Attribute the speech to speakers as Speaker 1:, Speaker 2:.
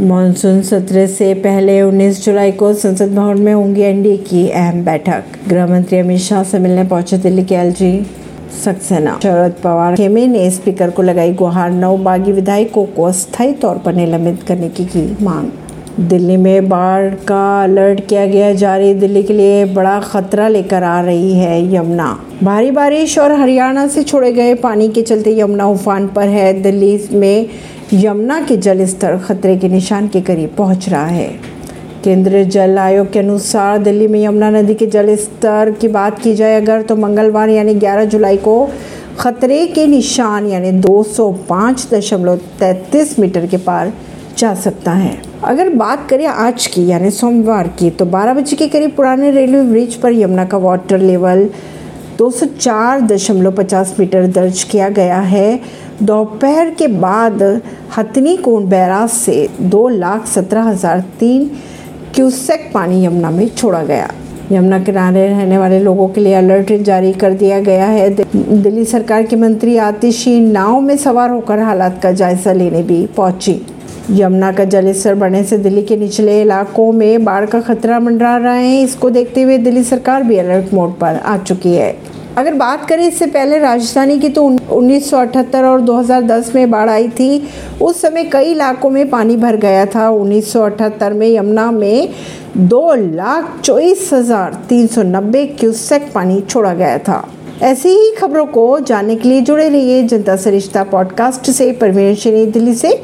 Speaker 1: Monsoon सत्र से पहले 19 जुलाई को संसद भवन में होंगी एनडीए की अहम बैठक। गृह मंत्री अमित शाह से मिलने पहुँचे दिल्ली के एलजी सक्सेना। शरद पवार खेमे ने स्पीकर को लगाई गुहार नौ बागी विधायकों को अस्थायी तौर पर निलंबित करने की की मांग। दिल्ली में बाढ़ का अलर्ट किया गया जारी दिल्ली के लिए बड़ा खतरा लेकर आ रही है यमुना। भारी बारिश और हरियाणा से छोड़े गए पानी के चलते यमुना उफान पर है। दिल्ली में यमुना के जल स्तर खतरे के निशान के करीब पहुँच रहा है। केंद्रीय जल आयोग के अनुसार दिल्ली में यमुना नदी के जल स्तर की बात की जाए अगर तो मंगलवार यानी 11 जुलाई को खतरे के निशान यानी दो मीटर के पार जा सकता है। अगर बात करें आज की, यानी सोमवार की तो 12 बजे के करीब पुराने रेलवे ब्रिज पर यमुना का वाटर लेवल 204.50 मीटर दर्ज किया गया है। दोपहर के बाद हथनी कोण बैराज से दो लाख सत्रह हज़ार तीन क्यूसेक पानी यमुना में छोड़ा गया। यमुना किनारे रहने वाले लोगों के लिए अलर्ट जारी कर दिया गया है। दिल्ली सरकार के मंत्री आतिशी नाव में सवार होकर हालात का जायजा लेने भी पहुँची। यमुना का जलस्तर बढ़ने से दिल्ली के निचले इलाकों में बाढ़ का खतरा मंडरा रहा है। इसको देखते हुए दिल्ली सरकार भी अलर्ट मोड पर आ चुकी है। अगर बात करें इससे पहले राजधानी की तो 1978 और 2010 में बाढ़ आई थी। उस समय कई इलाकों में पानी भर गया था। 1978 में यमुना में दो लाख चौबीस हज़ार तीन सौ नब्बे क्यूसेक पानी छोड़ा गया था। ऐसी ही खबरों को जानने के लिए जुड़े रहिए जनता सरिश्ता पॉडकास्ट से। परवीन दिल्ली से।